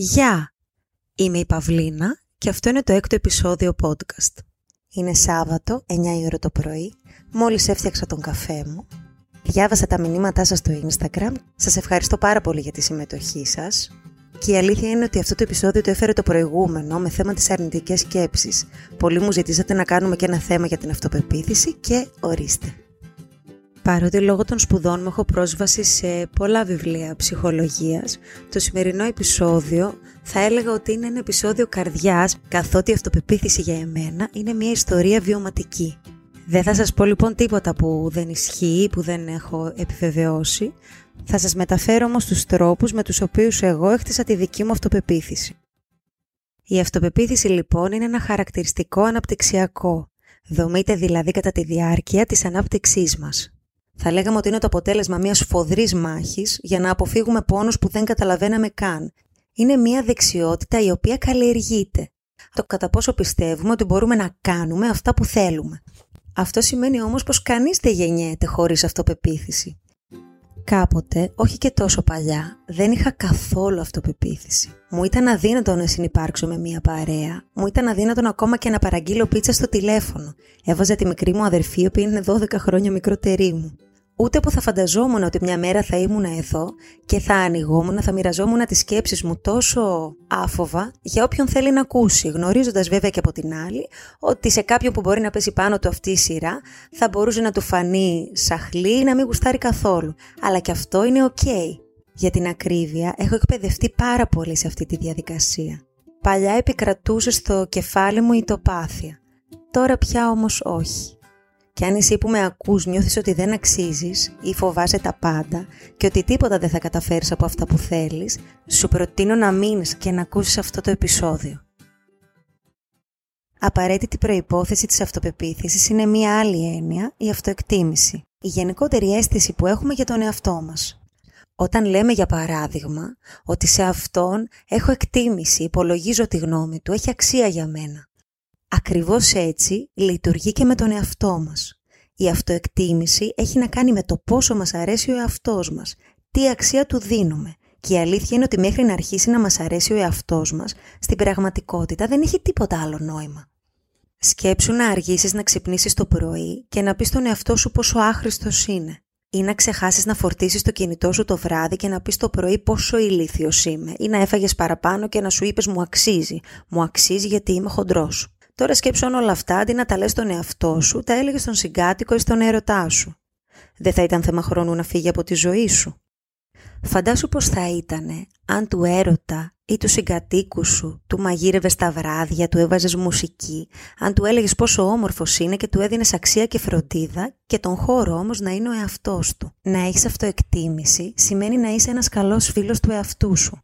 Γεια! Είμαι η Παυλίνα και αυτό είναι το έκτο επεισόδιο podcast. Είναι Σάββατο, 9 η ώρα το πρωί, μόλις έφτιαξα τον καφέ μου. Διάβασα τα μηνύματά σας στο Instagram, σας ευχαριστώ πάρα πολύ για τη συμμετοχή σας. Και η αλήθεια είναι ότι αυτό το επεισόδιο το έφερε το προηγούμενο με θέμα τις αρνητικές σκέψεις. Πολλοί μου ζητήσατε να κάνουμε και ένα θέμα για την αυτοπεποίθηση και ορίστε. Παρότι λόγω των σπουδών μου έχω πρόσβαση σε πολλά βιβλία ψυχολογίας, το σημερινό επεισόδιο θα έλεγα ότι είναι ένα επεισόδιο καρδιάς, καθότι η αυτοπεποίθηση για εμένα είναι μια ιστορία βιωματική. Δεν θα σας πω λοιπόν τίποτα που δεν ισχύει, που δεν έχω επιβεβαιώσει. Θα σας μεταφέρω όμως τους τρόπους με τους οποίους εγώ έχτισα τη δική μου αυτοπεποίθηση. Η αυτοπεποίθηση λοιπόν είναι ένα χαρακτηριστικό αναπτυξιακό. Δομείται δηλαδή κατά τη διάρκεια της ανάπτυξής μας. Θα λέγαμε ότι είναι το αποτέλεσμα μιας φοδρής μάχης για να αποφύγουμε πόνους που δεν καταλαβαίναμε καν. Είναι μια δεξιότητα η οποία καλλιεργείται. Το κατά πόσο πιστεύουμε ότι μπορούμε να κάνουμε αυτά που θέλουμε. Αυτό σημαίνει όμως πως κανείς δεν γεννιέται χωρίς αυτοπεποίθηση. Κάποτε, όχι και τόσο παλιά, δεν είχα καθόλου αυτοπεποίθηση. Μου ήταν αδύνατο να συνεπάρξω με μία παρέα. Μου ήταν αδύνατο ακόμα και να παραγγείλω πίτσα στο τηλέφωνο. Έβαζα τη μικρή μου αδερφή, η οποία είναι 12 χρόνια μικρότερη μου. Ούτε που θα φανταζόμουν ότι μια μέρα θα ήμουν εδώ και θα ανοιγόμουν, θα μοιραζόμουν τις σκέψεις μου τόσο άφοβα για όποιον θέλει να ακούσει, γνωρίζοντας βέβαια και από την άλλη ότι σε κάποιον που μπορεί να πέσει πάνω του αυτή η σειρά θα μπορούσε να του φανεί σαχλή ή να μην γουστάρει καθόλου. Αλλά και αυτό είναι ok. Για την ακρίβεια έχω εκπαιδευτεί πάρα πολύ σε αυτή τη διαδικασία. Παλιά επικρατούσε στο κεφάλι μου η τοπάθεια. Τώρα πια όμως όχι. Και αν εσύ που με ακούς νιώθεις ότι δεν αξίζεις ή φοβάσαι τα πάντα και ότι τίποτα δεν θα καταφέρεις από αυτά που θέλεις, σου προτείνω να μείνεις και να ακούσεις αυτό το επεισόδιο. Απαραίτητη προϋπόθεση της αυτοπεποίθησης είναι μία άλλη έννοια, η αυτοεκτίμηση. Η γενικότερη αίσθηση που έχουμε για τον εαυτό μας. Όταν λέμε για παράδειγμα ότι σε αυτόν έχω εκτίμηση, υπολογίζω τη γνώμη του, έχει αξία για μένα. Ακριβώς έτσι λειτουργεί και με τον εαυτό μας. Η αυτοεκτίμηση έχει να κάνει με το πόσο μας αρέσει ο εαυτός μας, τι αξία του δίνουμε. Και η αλήθεια είναι ότι μέχρι να αρχίσει να μας αρέσει ο εαυτός μας, στην πραγματικότητα δεν έχει τίποτα άλλο νόημα. Σκέψου να αργήσεις να ξυπνήσεις το πρωί και να πεις στον εαυτό σου πόσο άχρηστος είναι. Ή να ξεχάσεις να φορτίσεις το κινητό σου το βράδυ και να πεις το πρωί πόσο ηλίθιος είμαι. Ή να έφαγες παραπάνω και να σου είπες μου αξίζει. Μου αξίζει γιατί είμαι χοντρός. Τώρα σκέψου αν όλα αυτά, αντί να τα λες στον εαυτό σου, τα έλεγες στον συγκάτοικο ή στον έρωτά σου. Δεν θα ήταν θέμα χρόνου να φύγει από τη ζωή σου. Φαντάσου πως θα ήτανε αν του έρωτα ή του συγκατοίκου σου του μαγείρευες τα βράδια, του έβαζες μουσική, αν του έλεγες πόσο όμορφος είναι και του έδινες αξία και φροντίδα και τον χώρο όμως να είναι ο εαυτός του. Να έχεις αυτοεκτίμηση σημαίνει να είσαι ένας καλός φίλος του εαυτού σου.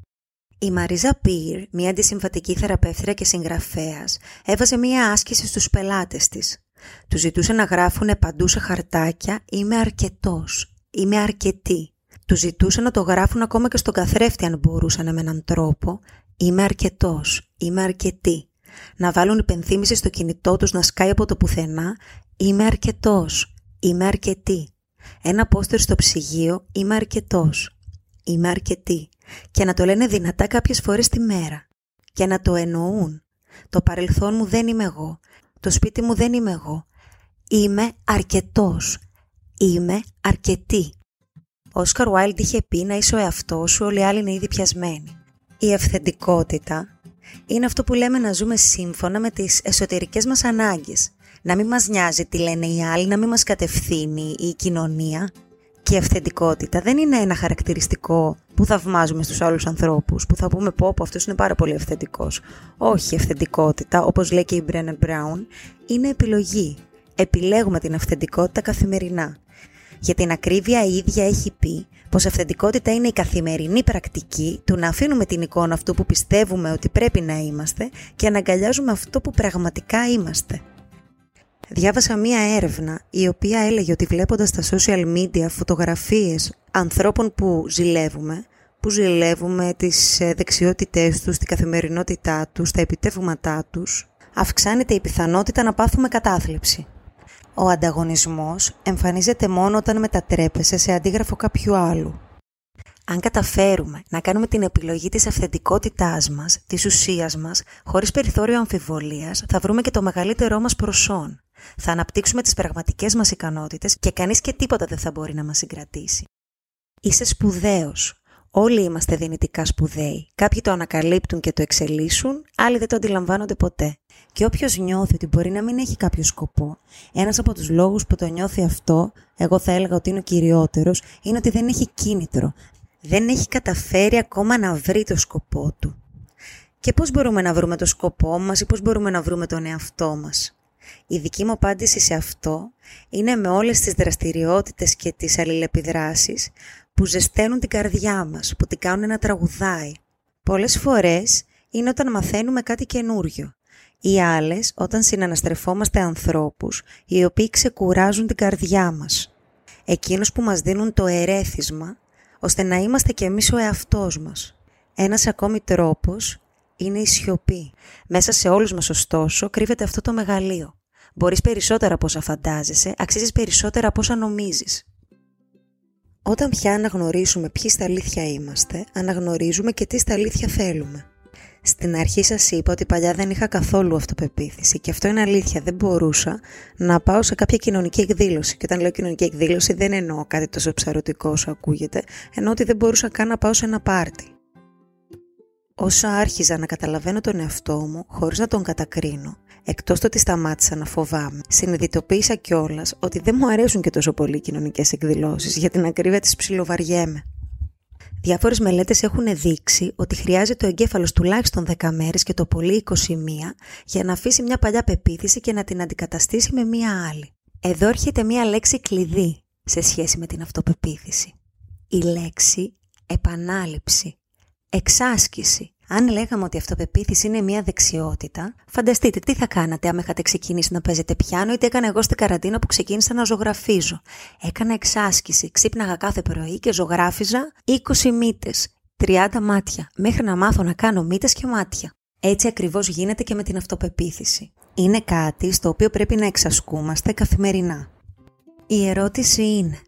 Η Μαρίζα Πίρ, μια αντισυμβατική θεραπεύτρια και συγγραφέας, έβαζε μια άσκηση στους πελάτες της. Του ζητούσε να γράφουν παντού σε χαρτάκια «Είμαι αρκετός», «Είμαι αρκετή». Του ζητούσε να το γράφουν ακόμα και στον καθρέφτη αν μπορούσαν με έναν τρόπο «Είμαι αρκετός», «Είμαι αρκετή». Να βάλουν υπενθύμηση στο κινητό τους να σκάει από το πουθενά «Είμαι αρκετός», «Είμαι αρκετή». Ένα πόστερ στο ψυγείο «Είμαι αρκετός», «Είμαι αρκετή» και να το λένε δυνατά κάποιες φορές τη μέρα και να το εννοούν. Το παρελθόν μου δεν είμαι εγώ. Το σπίτι μου δεν είμαι εγώ. Είμαι αρκετός. Είμαι αρκετή. Ο Όσκαρ Βάιλντ είχε πει να είσαι ο εαυτός σου, όλοι οι άλλοι είναι ήδη πιασμένοι. Η αυθεντικότητα είναι αυτό που λέμε να ζούμε σύμφωνα με τις εσωτερικές μας ανάγκες. Να μην μας νοιάζει τι λένε οι άλλοι, να μην μας κατευθύνει η κοινωνία, και η αυθεντικότητα δεν είναι ένα χαρακτηριστικό που θαυμάζουμε στους άλλους ανθρώπους, που θα πούμε πω πω αυτός είναι πάρα πολύ αυθεντικός. Όχι, η αυθεντικότητα, όπως λέει και η Brennan Brown, είναι επιλογή. Επιλέγουμε την αυθεντικότητα καθημερινά. Για την ακρίβεια η ίδια έχει πει πως αυθεντικότητα είναι η καθημερινή πρακτική του να αφήνουμε την εικόνα αυτού που πιστεύουμε ότι πρέπει να είμαστε και να αγκαλιάζουμε αυτό που πραγματικά είμαστε. Διάβασα μία έρευνα η οποία έλεγε ότι βλέποντας τα social media φωτογραφίες ανθρώπων που ζηλεύουμε, που ζηλεύουμε τις ε, δεξιότητές τους, την καθημερινότητά τους, τα επιτεύγματά τους, αυξάνεται η πιθανότητα να πάθουμε κατάθλιψη. Ο ανταγωνισμός εμφανίζεται μόνο όταν μετατρέπεσαι σε αντίγραφο κάποιου άλλου. Αν καταφέρουμε να κάνουμε την επιλογή της αυθεντικότητάς μας, της ουσίας μας, χωρίς περιθώριο αμφιβολίας, θα βρούμε και το μεγαλύτερό μας προσόν. Θα αναπτύξουμε τις πραγματικές μας ικανότητες και κανείς και τίποτα δεν θα μπορεί να μας συγκρατήσει. Είσαι σπουδαίος. Όλοι είμαστε δυνητικά σπουδαίοι. Κάποιοι το ανακαλύπτουν και το εξελίσσουν, άλλοι δεν το αντιλαμβάνονται ποτέ. Και όποιος νιώθει ότι μπορεί να μην έχει κάποιο σκοπό, ένας από τους λόγους που το νιώθει αυτό, εγώ θα έλεγα ότι είναι ο κυριότερος, είναι ότι δεν έχει κίνητρο. Δεν έχει καταφέρει ακόμα να βρει το σκοπό του. Και πώς μπορούμε να βρούμε το σκοπό μας ή πώς μπορούμε να βρούμε τον εαυτό μας; Η δική μου απάντηση σε αυτό είναι με όλες τις δραστηριότητες και τις αλληλεπιδράσεις που ζεσταίνουν την καρδιά μας, που την κάνουν να τραγουδάει. Πολλές φορές είναι όταν μαθαίνουμε κάτι καινούριο ή άλλες όταν συναναστρεφόμαστε ανθρώπους οι οποίοι ξεκουράζουν την καρδιά μας. Εκείνους που μας δίνουν το ερέθισμα ώστε να είμαστε κι εμείς ο εαυτός μας. Ένας ακόμη τρόπος είναι η σιωπή. Μέσα σε όλους μας ωστόσο κρύβεται αυτό το μεγαλείο. Μπορείς περισσότερα από όσα φαντάζεσαι, αξίζεις περισσότερα από όσα νομίζεις. Όταν πια αναγνωρίσουμε ποιοι στα αλήθεια είμαστε, αναγνωρίζουμε και τι στα αλήθεια θέλουμε. Στην αρχή σας είπα ότι παλιά δεν είχα καθόλου αυτοπεποίθηση και αυτό είναι αλήθεια. Δεν μπορούσα να πάω σε κάποια κοινωνική εκδήλωση. Και όταν λέω κοινωνική εκδήλωση δεν εννοώ κάτι τόσο ψαρωτικό όσο ακούγεται, εννοώ ότι δεν μπορούσα καν να πάω σε ένα πάρτι. Όσο άρχιζα να καταλαβαίνω τον εαυτό μου, χωρίς να τον κατακρίνω, εκτός το ότι σταμάτησα να φοβάμαι, συνειδητοποίησα κιόλας ότι δεν μου αρέσουν και τόσο πολύ οι κοινωνικές εκδηλώσεις, για την ακρίβεια της ψιλοβαριέμαι. Διάφορες μελέτες έχουν δείξει ότι χρειάζεται ο εγκέφαλος τουλάχιστον 10 μέρες και το πολύ 21 για να αφήσει μια παλιά πεποίθηση και να την αντικαταστήσει με μια άλλη. Εδώ έρχεται μια λέξη κλειδί σε σχέση με την αυτοπεποίθηση. Η λέξη επανάληψη, εξάσκηση. Αν λέγαμε ότι η αυτοπεποίθηση είναι μια δεξιότητα, φανταστείτε τι θα κάνατε άμα είχατε ξεκινήσει να παίζετε πιάνο ή τι έκανα εγώ στην καραντίνα που ξεκίνησα να ζωγραφίζω. Έκανα εξάσκηση, ξύπναγα κάθε πρωί και ζωγράφιζα 20 μύτες, 30 μάτια, μέχρι να μάθω να κάνω μύτες και μάτια. Έτσι ακριβώς γίνεται και με την αυτοπεποίθηση. Είναι κάτι στο οποίο πρέπει να εξασκούμαστε καθημερινά. Η ερώτηση είναι,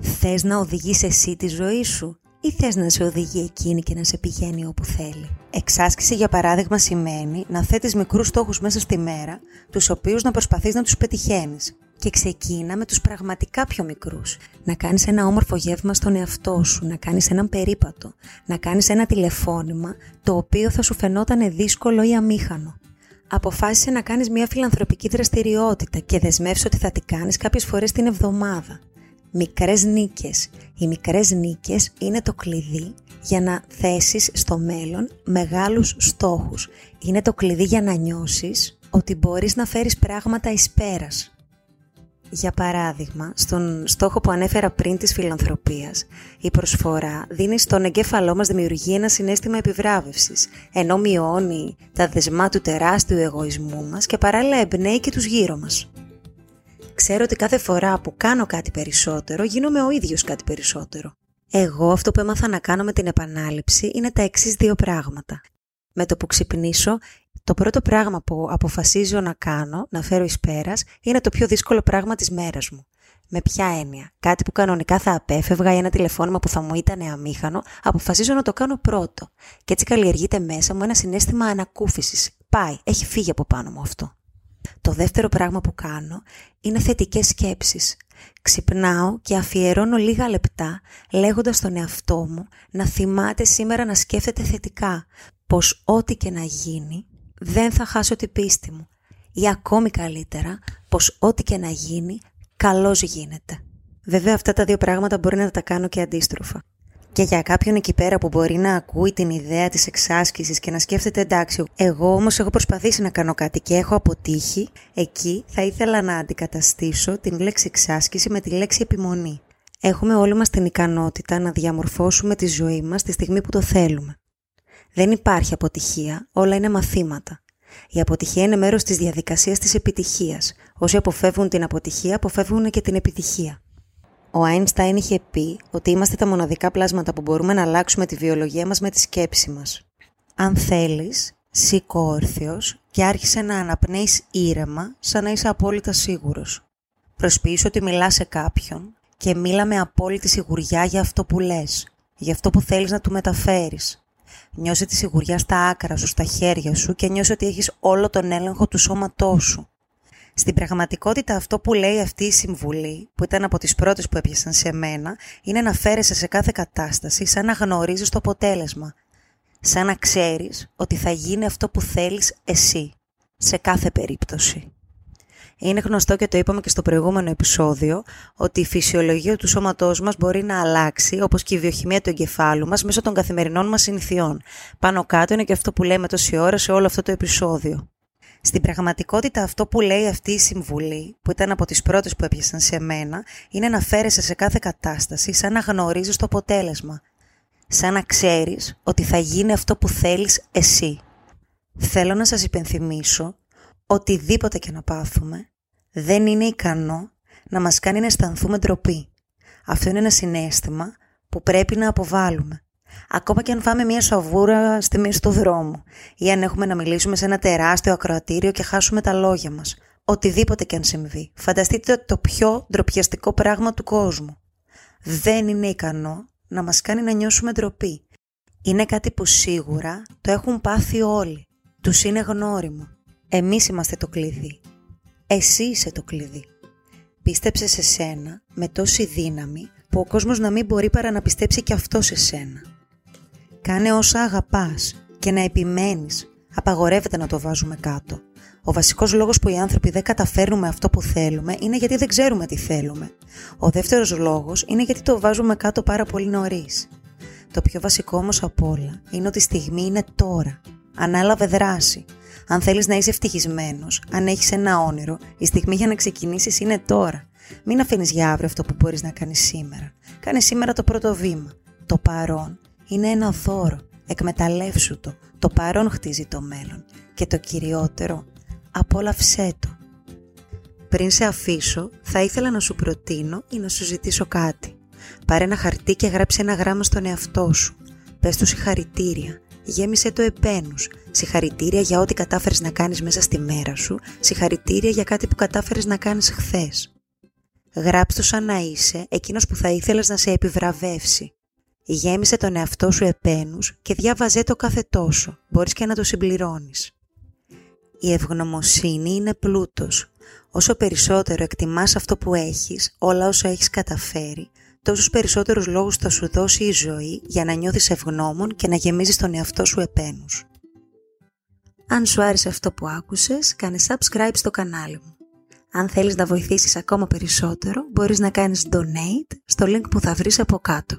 θες να οδηγείς εσύ τη ζωή σου; Ή θες να σε οδηγεί εκείνη και να σε πηγαίνει όπου θέλει. Εξάσκηση για παράδειγμα σημαίνει να θέτεις μικρούς στόχους μέσα στη μέρα, τους οποίους να προσπαθείς να τους πετυχαίνεις. Και ξεκίνα με τους πραγματικά πιο μικρούς. Να κάνεις ένα όμορφο γεύμα στον εαυτό σου, να κάνεις έναν περίπατο, να κάνεις ένα τηλεφώνημα το οποίο θα σου φαινόταν δύσκολο ή αμήχανο. Αποφάσισε να κάνεις μια φιλανθρωπική δραστηριότητα και δεσμεύσου ότι θα τη κάνεις κάποιες φορές την εβδομάδα μικρές νίκες. Οι μικρές νίκες είναι το κλειδί για να θέσεις στο μέλλον μεγάλους στόχους. Είναι το κλειδί για να νιώσεις ότι μπορείς να φέρεις πράγματα εις πέρας. Για παράδειγμα, στον στόχο που ανέφερα πριν της φιλανθρωπίας, η προσφορά δίνει στον εγκέφαλό μας δημιουργεί ένα συνέστημα επιβράβευσης, ενώ μειώνει τα δεσμά του τεράστιου εγωισμού μας και παράλληλα εμπνέει και τους γύρω μας ξέρω ότι κάθε φορά που κάνω κάτι περισσότερο, γίνομαι ο ίδιος κάτι περισσότερο. Εγώ αυτό που έμαθα να κάνω με την επανάληψη είναι τα εξής δύο πράγματα. Με το που ξυπνήσω, το πρώτο πράγμα που αποφασίζω να κάνω, να φέρω εις πέρας, είναι το πιο δύσκολο πράγμα της μέρας μου. Με ποια έννοια; Κάτι που κανονικά θα απέφευγα ή ένα τηλεφώνημα που θα μου ήταν αμήχανο, αποφασίζω να το κάνω πρώτο. Και έτσι καλλιεργείται μέσα μου ένα συνέστημα ανακούφισης. Πάει, έχει φύγει από πάνω μου αυτό. Το δεύτερο πράγμα που κάνω είναι θετικές σκέψεις. Ξυπνάω και αφιερώνω λίγα λεπτά λέγοντας στον εαυτό μου να θυμάται σήμερα να σκέφτεται θετικά πως ό,τι και να γίνει δεν θα χάσω την πίστη μου ή ακόμη καλύτερα πως ό,τι και να γίνει καλώς γίνεται. Βέβαια αυτά τα δύο πράγματα μπορεί να τα κάνω και αντίστροφα. Και για κάποιον εκεί πέρα που μπορεί να ακούει την ιδέα της εξάσκησης και να σκέφτεται εντάξει, εγώ όμως έχω προσπαθήσει να κάνω κάτι και έχω αποτύχει, εκεί θα ήθελα να αντικαταστήσω την λέξη εξάσκηση με τη λέξη επιμονή. Έχουμε όλοι μας την ικανότητα να διαμορφώσουμε τη ζωή μας τη στιγμή που το θέλουμε. Δεν υπάρχει αποτυχία, όλα είναι μαθήματα. Η αποτυχία είναι μέρος της διαδικασίας της επιτυχίας. Όσοι αποφεύγουν την αποτυχία, αποφεύγουν και την επιτυχία. Ο Άινστάιν είχε πει ότι είμαστε τα μοναδικά πλάσματα που μπορούμε να αλλάξουμε τη βιολογία μας με τη σκέψη μας. Αν θέλεις, σήκω όρθιος και άρχισε να αναπνέεις ήρεμα σαν να είσαι απόλυτα σίγουρος. Προσποιήσου ότι μιλάς σε κάποιον και μίλα με απόλυτη σιγουριά για αυτό που λες. για αυτό που θέλεις να του μεταφέρεις. Νιώσε τη σιγουριά στα άκρα σου, στα χέρια σου και νιώσε ότι έχεις όλο τον έλεγχο του σώματός σου. Στην πραγματικότητα αυτό που λέει αυτή η συμβουλή, που ήταν από τις πρώτες που έπιασαν σε μένα, είναι να φέρεσαι σε κάθε κατάσταση σαν να γνωρίζεις το αποτέλεσμα. Σαν να ξέρεις ότι θα γίνει αυτό που θέλεις εσύ, σε κάθε περίπτωση. Είναι γνωστό και το είπαμε και στο προηγούμενο επεισόδιο ότι η φυσιολογία του σώματός μας μπορεί να αλλάξει όπως και η βιοχημία του εγκεφάλου μας μέσω των καθημερινών μας συνηθιών. Πάνω κάτω είναι και αυτό που λέμε τόση ώρα σε όλο αυτό το επεισόδιο. Στην πραγματικότητα αυτό που λέει αυτή η συμβουλή, που ήταν από τις πρώτες που έπιασαν σε μένα, είναι να φέρεσαι σε κάθε κατάσταση σαν να γνωρίζεις το αποτέλεσμα. Σαν να ξέρεις ότι θα γίνει αυτό που θέλεις εσύ. Θέλω να σας υπενθυμίσω οτιδήποτε και να πάθουμε δεν είναι ικανό να μας κάνει να αισθανθούμε ντροπή. Αυτό είναι ένα συνέστημα που πρέπει να αποβάλουμε. Ακόμα και αν φάμε μια σαβούρα στη μέση του δρόμου ή αν έχουμε να μιλήσουμε σε ένα τεράστιο ακροατήριο και χάσουμε τα λόγια μας. Οτιδήποτε και αν συμβεί. Φανταστείτε το πιο ντροπιαστικό πράγμα του κόσμου. Δεν είναι ικανό να μας κάνει να νιώσουμε ντροπή. Είναι κάτι που σίγουρα το έχουν πάθει όλοι. Τους είναι γνώριμο. Εμείς είμαστε το κλειδί. Εσύ είσαι το κλειδί. Πίστεψε σε σένα με τόση δύναμη που ο κόσμος να μην μπορεί παρά να πιστέψει και αυτό σε σένα. Κάνε όσα αγαπάς και να επιμένεις. Απαγορεύεται να το βάζουμε κάτω. Ο βασικός λόγος που οι άνθρωποι δεν καταφέρνουμε αυτό που θέλουμε είναι γιατί δεν ξέρουμε τι θέλουμε. Ο δεύτερος λόγος είναι γιατί το βάζουμε κάτω πάρα πολύ νωρίς. Το πιο βασικό όμως απ' όλα είναι ότι η στιγμή είναι τώρα. Ανάλαβε δράση. Αν θέλεις να είσαι ευτυχισμένος, αν έχεις ένα όνειρο, η στιγμή για να ξεκινήσεις είναι τώρα. Μην αφήνεις για αύριο αυτό που μπορείς να κάνεις σήμερα. Κάνε σήμερα το πρώτο βήμα. Το παρόν είναι ένα δώρο. Εκμεταλλεύσου το. Το παρόν χτίζει το μέλλον. Και το κυριότερο, απόλαυσέ το. Πριν σε αφήσω, θα ήθελα να σου προτείνω ή να σου ζητήσω κάτι. Πάρε ένα χαρτί και γράψε ένα γράμμα στον εαυτό σου. Πες του συγχαρητήρια. Γέμισε το επένους. Συγχαρητήρια για ό,τι κατάφερες να κάνεις μέσα στη μέρα σου. Συγχαρητήρια για κάτι που κατάφερες να κάνεις χθες. Γράψτε το σαν να είσαι εκείνος που θα ήθελες να σε επιβραβεύσει. Γέμισε τον εαυτό σου επένους και διάβαζέ το κάθε τόσο. Μπορείς και να το συμπληρώνεις. Η ευγνωμοσύνη είναι πλούτος. Όσο περισσότερο εκτιμάς αυτό που έχεις, όλα όσα έχεις καταφέρει, τόσους περισσότερους λόγους θα σου δώσει η ζωή για να νιώθεις ευγνώμων και να γεμίζεις τον εαυτό σου επένους. Αν σου άρεσε αυτό που άκουσες, κάνε subscribe στο κανάλι μου. Αν θέλεις να βοηθήσεις ακόμα περισσότερο, μπορείς να κάνεις donate στο link που θα βρεις από κάτω.